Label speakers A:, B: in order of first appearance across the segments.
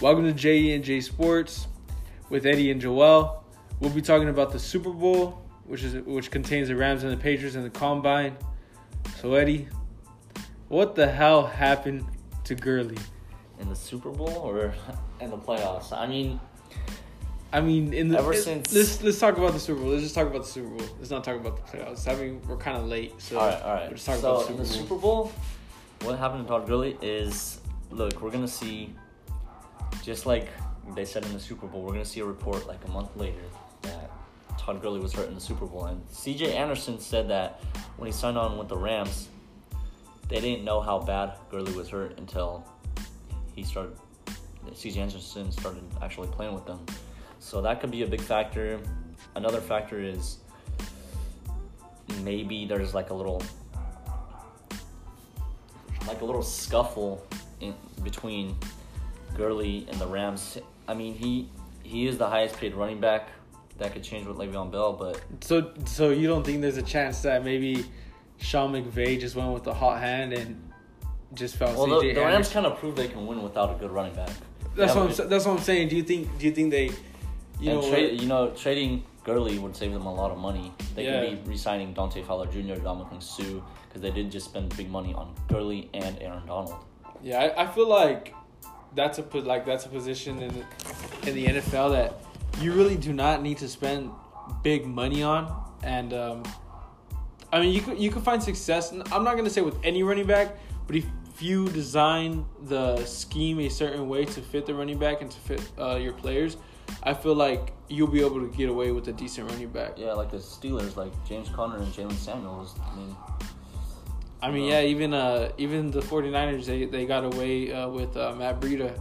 A: Welcome to JE and J Sports with Eddie and Joel. We'll be talking about the Super Bowl, which is which contains the Rams and the Patriots and the Combine. So Eddie, what the hell happened to Gurley?
B: in the Super Bowl or in the playoffs. I mean,
A: I mean, in the
B: Ever
A: it-
B: since-
A: let's let's talk about the Super Bowl. Let's just talk about the Super Bowl. Let's not talk about the playoffs. I mean, we're kind of late, so
B: all right, all right.
A: Let's talk
B: so
A: about the
B: in the
A: Super
B: Super Bowl, what happened to Todd Gurley is, look, we're gonna see, just like they said in the Super Bowl, we're gonna see a report like a month later that Todd Gurley was hurt in the Super Bowl, and C.J. Anderson said that when he signed on with the Rams, they didn't know how bad Gurley was hurt until he started. C.J. Anderson started actually playing with them, so that could be a big factor. Another factor is maybe there's like a little like a little scuffle in between Gurley and the Rams. I mean, he he is the highest paid running back. That could change with Le'Veon Bell, but
A: So, so you don't think there's a chance that maybe Sean McVay just went with the hot hand and just felt
B: well, the, the Rams kind of proved they can win without a good running back.
A: That's what I'm. That's what I'm saying. Do you think? Do you think they? You know, what?
B: you know, trading Gurley would save them a lot of money. They
A: Yeah.
B: could be re-signing Dante Fowler Jr., Ndamukong Suh, because they did just spend big money on Gurley and Aaron Donald.
A: yeah, I, I feel like that's a like that's a position in in the NFL that you really do not need to spend big money on, and um, I mean you could you could find success. I'm not gonna say with any running back, but if you design the scheme a certain way to fit the running back and to fit uh, your players, I feel like you'll be able to get away with a decent running back.
B: Yeah, like the Steelers, like James Conner and Jaylen Samuels. I mean,
A: I mean, yeah, even uh, even the 49ers, they, they got away uh, with uh, Matt Breida.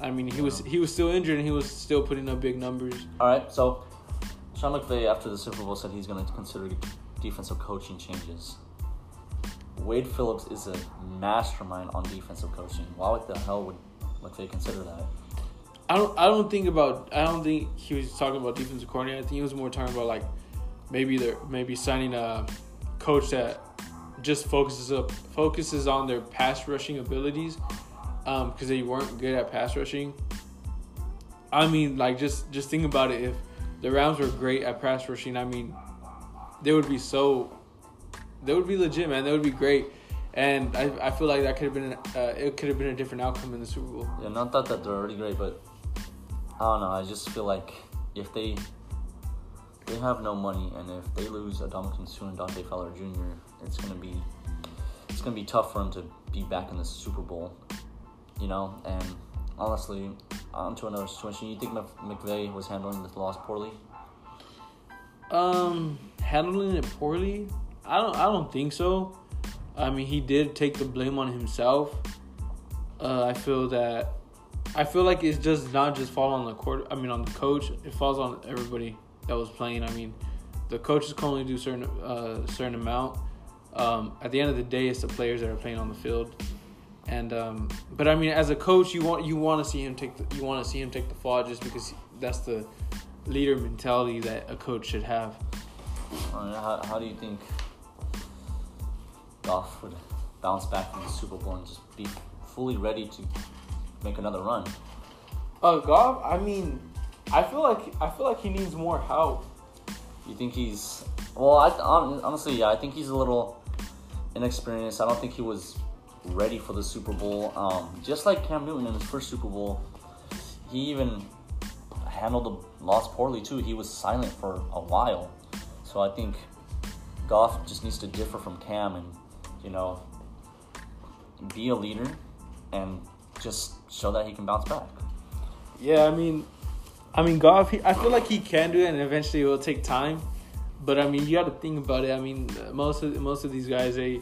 A: I mean, he was he was still injured and he was still putting up big numbers.
B: all right. So, Sean McVay after the Super Bowl said he's going to consider defensive coaching changes. Wade Phillips is a mastermind on defensive coaching. Why the hell would McVay consider that?
A: I don't I don't think about I don't think he was talking about defensive coordinator. I think he was more talking about like maybe they're maybe signing a coach that just focuses up focuses on their pass rushing abilities because they weren't good at pass rushing. I mean, like just just think about it. If the Rams were great at pass rushing, I mean, they would be so they would be legit, man. They would be great. And I, I feel like that could have been uh, it could have been a different outcome in the Super Bowl.
B: Yeah, not that, that they're already great, but I don't know. I just feel like if they they have no money, and if they lose Ndamukong Suh and Dante Fowler Jr., it's gonna be it's gonna be tough for them to be back in the Super Bowl. You know, and honestly, on to another situation. You think Mc- McVay was handling this loss poorly?
A: Um, handling it poorly, I don't. I don't think so. I mean, he did take the blame on himself. Uh, I feel that. I feel like it does not just fall on the court. I mean, on the coach. It falls on everybody that was playing. I mean, the coaches can only do certain uh certain amount. Um, at the end of the day, it's the players that are playing on the field. And um, but I mean, as a coach, you want you want to see him take the, you want to see him take the fall just because that's the leader mentality that a coach should have.
B: I how, how do you think Goff would bounce back from the Super Bowl and just be fully ready to make another run?
A: Uh, Goff. I mean, I feel like I feel like he needs more help.
B: You think he's well? I honestly, yeah, I think he's a little inexperienced. I don't think he was ready for the Super Bowl. Um, just like Cam Newton in his first Super Bowl, he even handled the loss poorly too. He was silent for a while, so I think Goff just needs to differ from Cam and you know be a leader and just show that he can bounce back.
A: Yeah, I mean, I mean, Goff. I feel like he can do it, and eventually it will take time. But I mean, you got to think about it. I mean, most of most of these guys they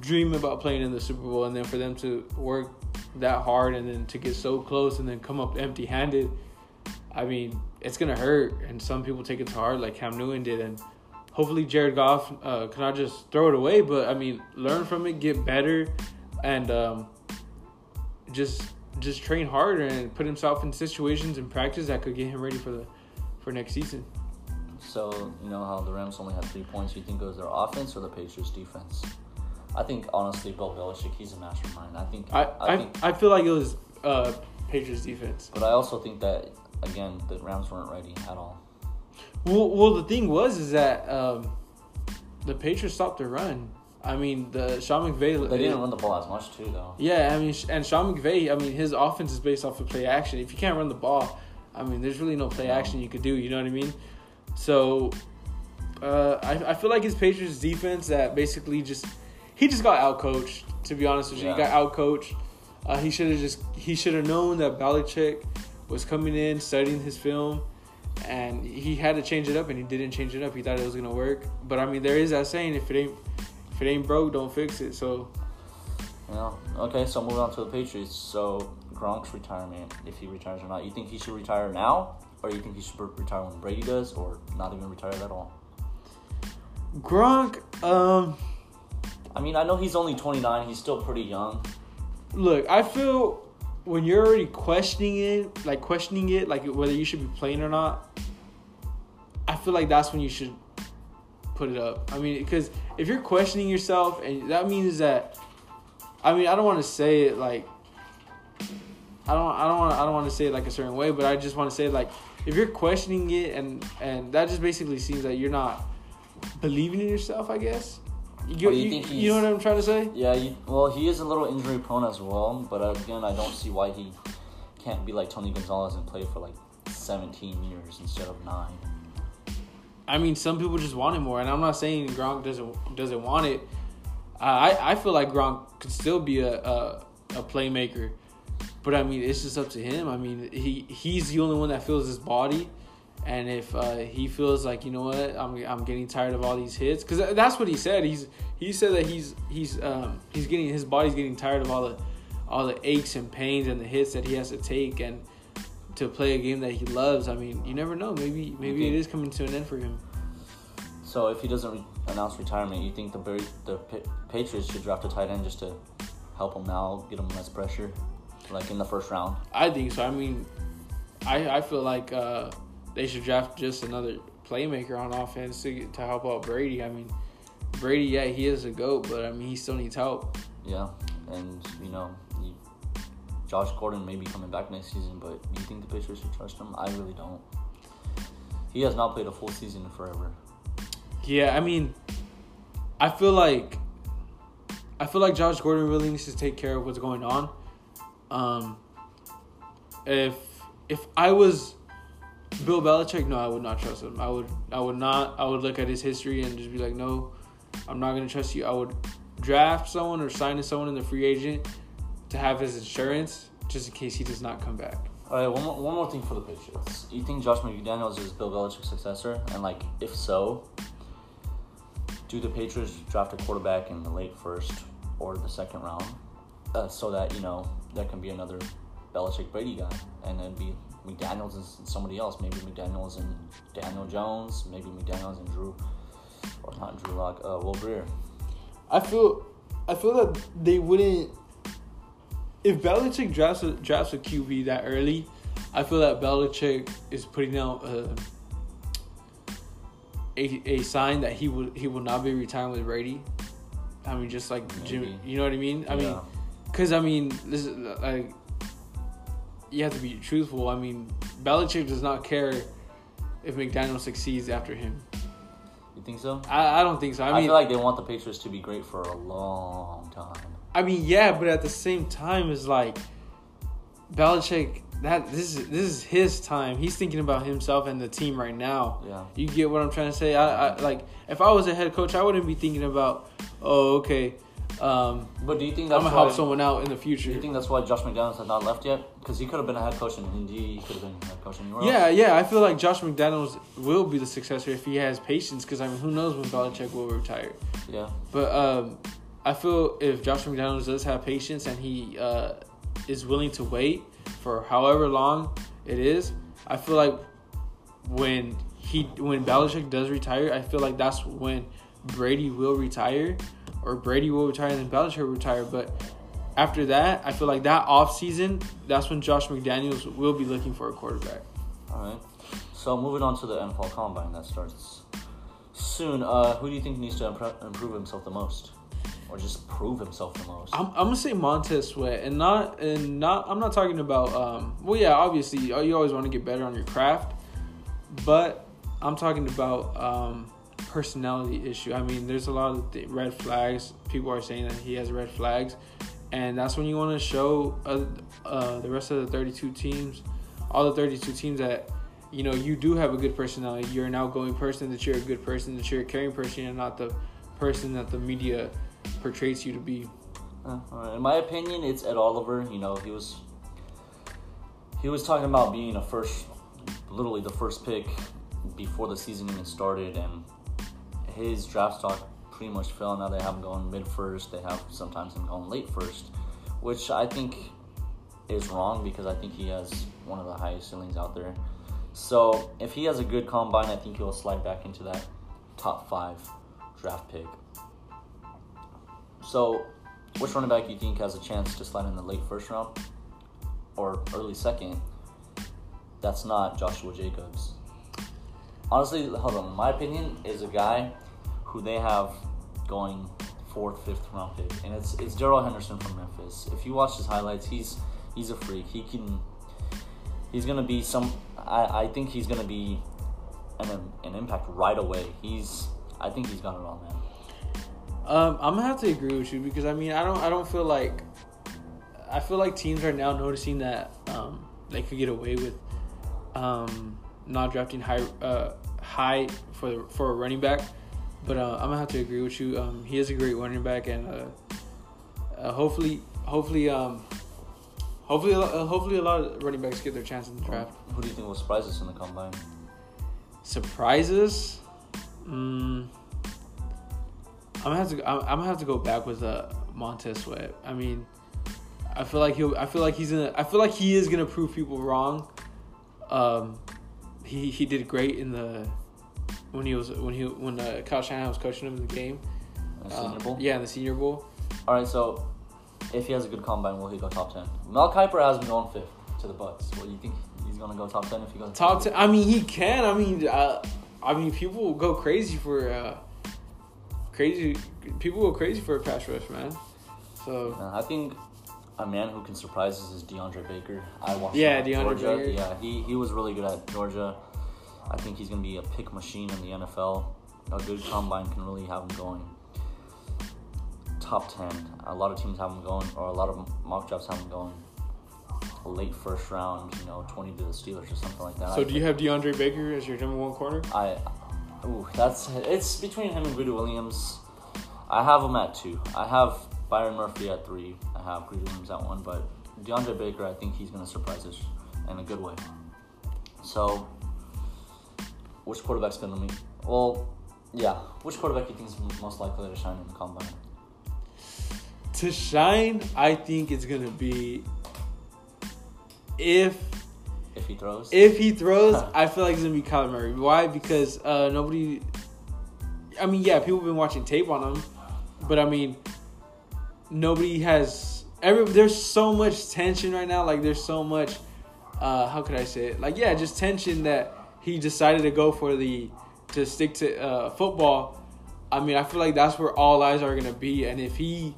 A: dream about playing in the Super Bowl, and then for them to work that hard and then to get so close and then come up empty-handed, I mean, it's gonna hurt. And some people take it to heart, like Cam Newton did, and hopefully Jared Goff uh, cannot just throw it away, but I mean, learn from it, get better, and um, just just train harder and put himself in situations and practice that could get him ready for the for next season.
B: So you know how the Rams only had three points. You think it was their offense or the Patriots defense? I think honestly, Bill Belichick, he's a mastermind. I think
A: I
B: I,
A: I,
B: think
A: I feel like it was uh, Patriots defense.
B: But I also think that again the Rams weren't ready at all.
A: Well, well, the thing was is that um, the Patriots stopped the run. I mean, the Sean McVay.
B: They didn't run the ball as much too, though.
A: Yeah, I mean, and Sean McVay. I mean, his offense is based off of play action. If you can't run the ball, I mean, there's really no play
B: No.
A: action you could do. You know what I mean? So, uh, I I feel like his Patriots defense that basically just he just got outcoached. To be honest with you, he got outcoached. Uh, he should have just he should have known that Belichick was coming in studying his film, and he had to change it up, and he didn't change it up. He thought it was gonna work, but I mean, there is that saying: if it ain't if it ain't broke, don't fix it. So
B: Yeah. Okay, so moving on to the Patriots. So Gronk's retirement, if he retires or not, you think he should retire now, or you think he should retire when Brady does, or not even retire at all?
A: Gronk, um,
B: I mean, I know he's only 29. He's still pretty young.
A: look, I feel when you're already questioning it, like questioning it, like whether you should be playing or not, I feel like that's when you should put it up. I mean, because if you're questioning yourself, and that means that, I mean, I don't want to say it like, I don't, I don't want, I don't want to say it like a certain way, but I just want to say like, if you're questioning it, and and that just basically seems that you're not believing in yourself, I guess. You,
B: you
A: you,
B: think
A: you know what I'm trying to say?
B: Yeah, you, well, he is a little injury prone as well, but again, I don't see why he can't be like Tony Gonzalez and play for like 17 years instead of nine.
A: I mean, some people just want it more, and I'm not saying Gronk doesn't doesn't want it. I I feel like Gronk could still be a a, a playmaker, but I mean, it's just up to him. I mean, he he's the only one that feels his body, and if uh, he feels like you know what, I'm I'm getting tired of all these hits, because that's what he said. He's he said that he's he's um he's getting his body's getting tired of all the all the aches and pains and the hits that he has to take and to play a game that he loves. I mean, you never know. Maybe maybe it is coming to an end for him.
B: So if he doesn't re- announce retirement, you think the the Pa- Patriots should draft a tight end just to help him now, get him less pressure, like in the first round?
A: I think so. I mean, I I feel like uh, they should draft just another playmaker on offense to to help out Brady. I mean, Brady, yeah, he is a goat, but I mean, he still needs help.
B: Yeah, and you know, Josh Gordon may be coming back next season, but do you think the Patriots should trust him? I really don't. He has not played a full season in forever.
A: Yeah, I mean, I feel like I feel like Josh Gordon really needs to take care of what's going on. Um, if if I was Bill Belichick, no, I would not trust him. I would I would not. I would look at his history and just be like, no, I'm not gonna trust you. I would draft someone or sign someone in the free agent to have his insurance just in case he does not come back.
B: All right, one more, one more thing for the Patriots. You think Josh McDaniels is Bill Belichick's successor? And like, if so, do the Patriots draft a quarterback in the late first or the second round, uh, so that you know there can be another Belichick Brady guy, and then be McDaniels and somebody else. Maybe McDaniels and Daniel Jones. Maybe McDaniels and Drew, or not Drew Lock. Uh, Will Grier.
A: I feel I feel that they wouldn't if Belichick drafts a, drafts a QB that early. I feel that Belichick is putting out a, a a sign that he would he will not be retiring with Brady. I mean, just like Jimmy, you know what I mean? I mean, because I mean, this is like you have to be truthful. I mean, Belichick does not care if McDaniel succeeds after him.
B: You think so?
A: I, I don't think so. I
B: I,
A: mean,
B: feel like they want the Patriots to be great for a long time.
A: I mean, yeah, but at the same time, it's like Belichick. That this is this is his time. He's thinking about himself and the team right now.
B: Yeah.
A: You get what I'm trying to say? I, I like if I was a head coach, I wouldn't be thinking about, oh, okay, um,
B: But do you think
A: I'm gonna
B: why,
A: help someone out in the future?
B: Do you think that's why Josh McDaniels has not left yet? Because he could have been a head coach in Indy. He could have been a head coach anywhere
A: yeah,
B: else.
A: yeah. I feel like Josh McDaniels will be the successor if he has patience. Because I mean, who knows when Belichick will retire?
B: Yeah.
A: But um, I feel if Josh McDaniels does have patience and he uh, is willing to wait for however long it is, I feel like when he when Belichick does retire, I feel like that's when Brady will retire, or Brady will retire and then Belichick will retire. But after that, I feel like that off season, that's when Josh McDaniels will be looking for a quarterback.
B: All right. So moving on to the NFL Combine that starts soon. Uh, who do you think needs to improve himself the most, or just prove himself the most.
A: I'm, I'm gonna say Montez Sweat, and not and not. I'm not talking about. Um, well, yeah, obviously, you always want to get better on your craft, but I'm talking about um, personality issue. I mean, there's a lot of th- red flags. People are saying that he has red flags, and that's when you want to show uh, uh, the rest of the 32 teams, all the 32 teams that you know you do have a good personality. You're an outgoing person. That you're a good person. That you're a caring person, and not the person that the media portrays you to be.
B: Uh, in my opinion, it's Ed Oliver. You know, he was he was talking about being a first, literally the first pick before the season even started, and his draft stock pretty much fell. Now they have him going mid first. They have sometimes him going late first, which I think is wrong because I think he has one of the highest ceilings out there. So if he has a good combine, I think he'll slide back into that top five draft pick. So, which running back you think has a chance to slide in the late first round or early second? That's not Joshua Jacobs. Honestly, hold on. My opinion is a guy who they have going fourth, fifth round pick, and it's it's Darrell Henderson from Memphis. If you watch his highlights, he's he's a freak. He can he's gonna be some. I, I think he's gonna be an an impact right away. He's I think he's got it all, man.
A: Um, I'm gonna have to agree with you because I mean I don't I don't feel like I feel like teams are now noticing that um, they could get away with um, not drafting high uh, high for for a running back. But uh, I'm gonna have to agree with you. Um, he is a great running back, and uh, uh, hopefully, hopefully, um, hopefully, uh, hopefully, a lot of running backs get their chance in the draft.
B: Who do you think will surprise us in the combine?
A: Surprises. Mm, gonna have to. I'm, I'm gonna have to go back with uh, Montez Sweat. I mean, I feel like he'll. I feel like he's gonna. I feel like he is gonna prove people wrong. Um, he he did great in the when he was when he when uh, Kyle Shanahan was coaching him in the game.
B: The Senior
A: Um,
B: Bowl?
A: Yeah, in the Senior Bowl.
B: All right, so if he has a good combine, will he go top ten? Mel Kiper has him going fifth to the Bucks. What do you think? He's gonna go top ten if he goes
A: Top ten. I mean, he can. I mean, uh, I mean, people will go crazy for uh, crazy. People go crazy for a pass rush, man. So
B: Uh, I think a man who can surprise us is DeAndre Baker. I watched
A: Yeah, DeAndre
B: Georgia.
A: Baker.
B: Yeah, he he was really good at Georgia. I think he's gonna be a pick machine in the NFL. A good combine can really have him going top ten. A lot of teams have him going, or a lot of mock drafts have him going late first round. You know, twenty to the Steelers or something like that.
A: so
B: I
A: do you have DeAndre Baker as your number one corner?
B: I, ooh, that's it's between him and Greedy Williams. I have him at two. I have Byron Murphy at three. I have Greedy Williams at one, but DeAndre Baker, I think he's gonna surprise us in a good way. So, which quarterback's gonna be? Well, yeah. Which quarterback do you think is most likely to shine in the combine?
A: To shine, I think it's gonna be if
B: If he throws,
A: if he throws, I feel like it's gonna be Kyler Murray. Why? Because uh, nobody. I mean, yeah, people have been watching tape on him, but I mean, nobody has. Every there's so much tension right now. Like there's so much. Uh, how could I say it? Like yeah, just tension that he decided to go for the to stick to uh, football. I mean, I feel like that's where all eyes are gonna be, and if he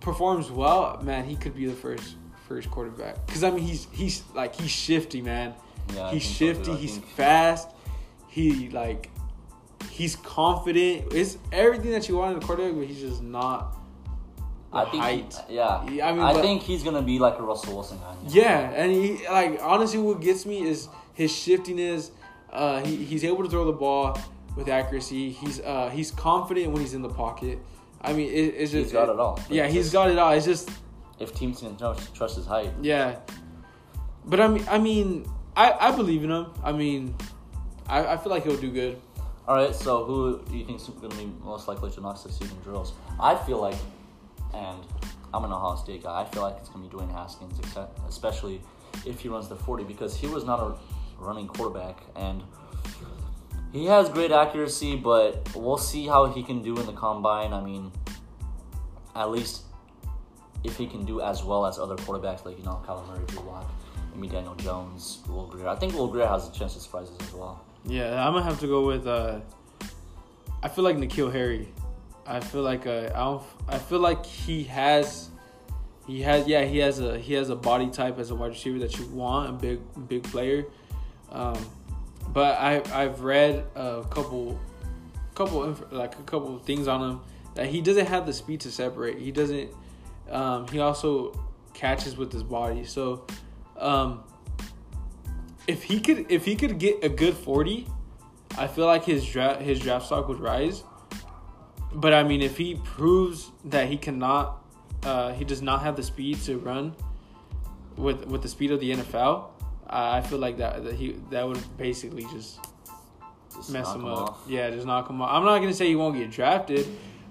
A: performs well, man, he could be the first first quarterback. Because I mean, he's he's like he's shifty, man.
B: Yeah,
A: he's
B: so,
A: shifty. He's fast. He like he's confident. It's everything that you want in a quarterback, but he's just not.
B: I think,
A: height.
B: yeah.
A: Yeah, I mean,
B: I
A: but-
B: think he's gonna be like a Russell Wilson guy.
A: Yeah, and he like honestly, what gets me is his shiftiness. Uh, he, he's able to throw the ball with accuracy. He's uh, he's confident when he's in the pocket. I mean, it, it's just
B: He's got it all.
A: Yeah, he's
B: just-
A: got it all. It's just
B: If teams can trust, trust his hype.
A: yeah, but I mean, I mean, I, I believe in him. I mean, I, I feel like he'll do good.
B: All right, so who do you think is going to be most likely to not succeed in drills? I feel like, and I'm an Ohio State guy, I feel like it's going to be Dwayne Haskins, except, especially if he runs the 40, because he was not a running quarterback, and he has great accuracy, but we'll see how he can do in the combine. I mean, at least if he can do as well as other quarterbacks, like, you know, Kyler Murray, Drew Lock, maybe Daniel Jones, Will Grier. I think Will Grier has a chance to surprise us as well.
A: Yeah, I'm gonna have to go with. Uh, I feel like N'Keal Harry. I feel like uh, I don't. I feel like he has, he has. Yeah, he has a he has a body type as a wide receiver that you want, a big big player. Um, but I I've read a couple, couple like a couple things on him that he doesn't have the speed to separate. He doesn't. Um, he also catches with his body. So, um, if he could if he could get a good forty, I feel like his draft his draft stock would rise. But I mean, if he proves that he cannot, uh, he does not have the speed to run with with the speed of the NFL, I feel like that that he that would basically just
B: Just
A: mess him
B: him
A: up.
B: off.
A: Yeah, just knock him off. I'm not gonna say he won't get drafted,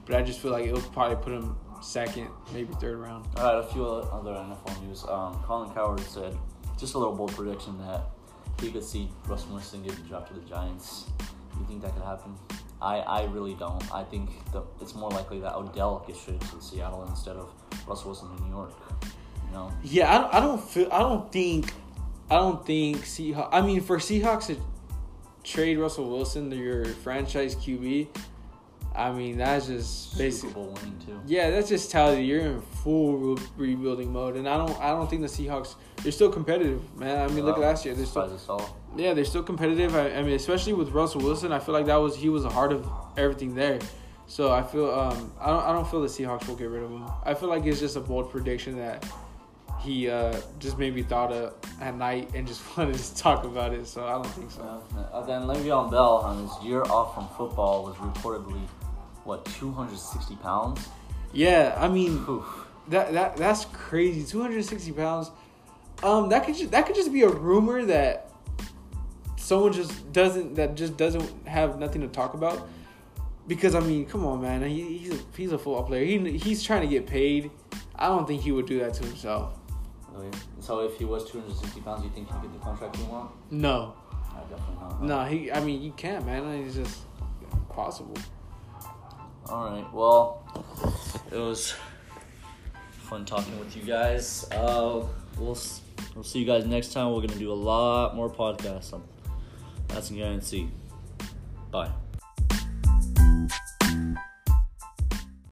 A: but I just feel like it'll probably put him second, maybe third round.
B: All right, a few other NFL news. Um, Colin Cowherd said just a little bold prediction that he could see Russell Wilson get drafted to the Giants. You think that could happen? I, I really don't. I think the, it's more likely that Odell gets traded to Seattle instead of Russell Wilson to New York. You know,
A: Yeah, I don't, I don't feel. I don't think. I don't think Seahawks. I mean, for Seahawks to trade Russell Wilson to your franchise QB, I mean that's just basically.
B: Winning too.
A: Yeah, that's just telling you you're in full re- rebuilding mode, and I don't. I don't think the Seahawks. They're still competitive, man. I mean, look at last year. They're still. Yeah, they're still competitive. I, I mean, especially with Russell Wilson, I feel like that was he was the heart of everything there. So I feel um I don't I don't feel the Seahawks will get rid of him. I feel like it's just a bold prediction that he uh just maybe thought of at night and just wanted to talk about it. So I don't think so.
B: Uh, then Le'Veon Bell on his year off from football was reportedly what 260 pounds.
A: Yeah, I mean
B: Oof.
A: that that that's crazy. Two hundred sixty pounds. Um, that could just, that could just be a rumor that someone just doesn't that just doesn't have nothing to talk about. Because I mean, come on, man. He, he's a, he's a football player. He he's trying to get paid. I don't think he would do that to himself.
B: Really? So if he was 260 pounds, you think he'd get the contract he want?
A: No,
B: I definitely not.
A: no. He. I mean, you can't, man. It's just possible.
B: All right. Well, it was fun talking with you guys. Uh, we'll we'll see you guys next time. We're gonna do a lot more podcasts. That's a guarantee. Bye.